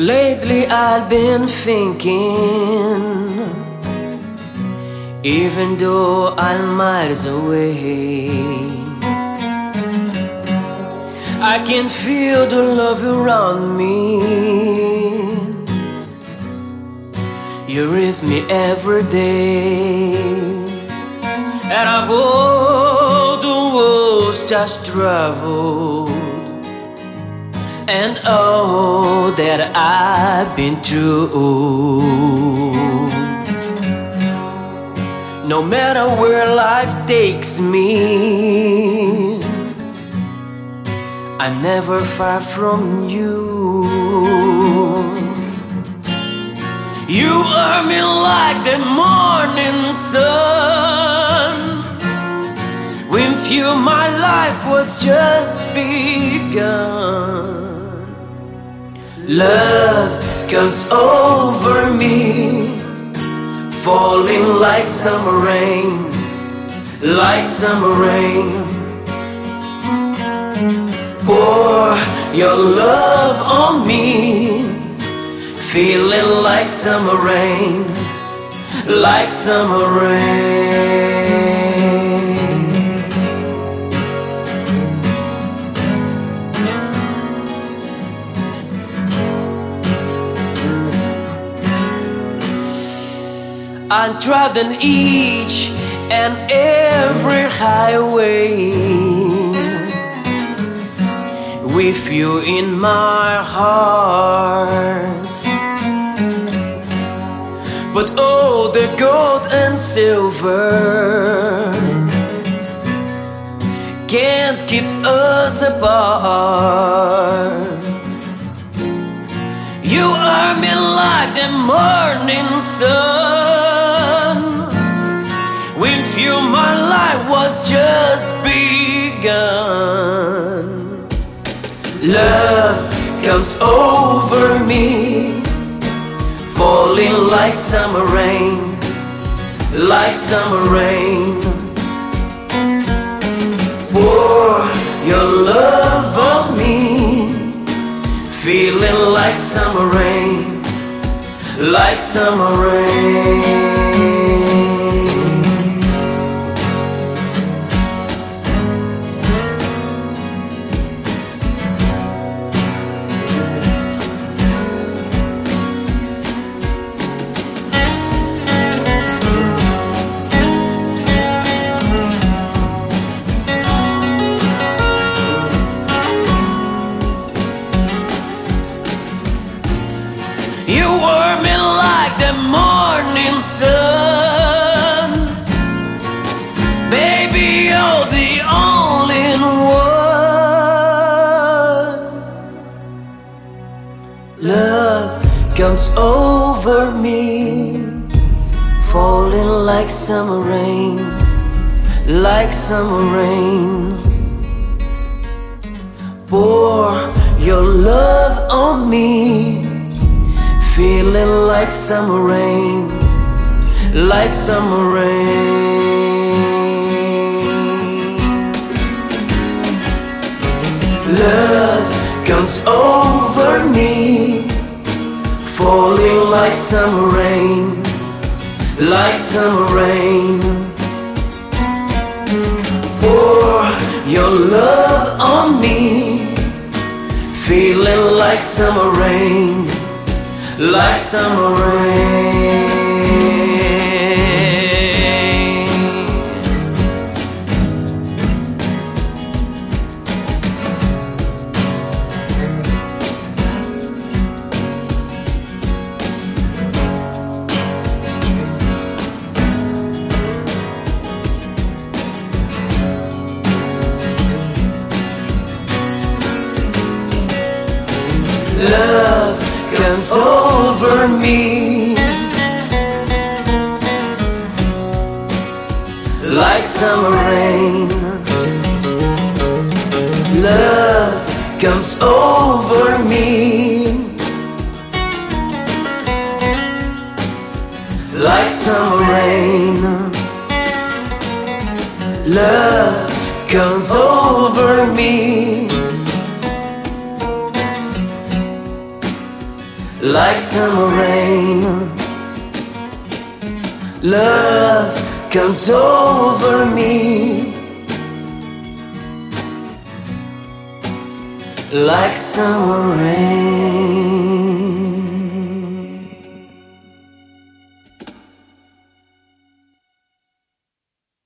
Lately I've been thinking, even though I'm miles away, I can feel the love around me. You're with me every day, and I've all the world's just traveled and all that I've been through. No matter where life takes me, I'm never far from you. You are me like the morning sun. With you, my life was just begun. Love comes over me, falling like summer rain, like summer rain. Pour your love on me, feeling like summer rain, like summer rain. I'm traveling each and every highway with you in my heart. But all the gold and silver can't keep us apart. You are me like the morning sun. Comes over me, falling like summer rain, like summer rain. Pour your love on me, feeling like summer rain, like summer rain. You were me like the morning sun. Baby, you're the only one. Love comes over me, falling like summer rain, like summer rain. Pour your love on me feeling like summer rain, like summer rain. Love comes over me, falling like summer rain, like summer rain. Pour your love on me, feeling like summer rain like summer rain. Over me like summer rain. Love comes over me like summer rain. Love comes over me like summer rain. Love comes over me like summer rain.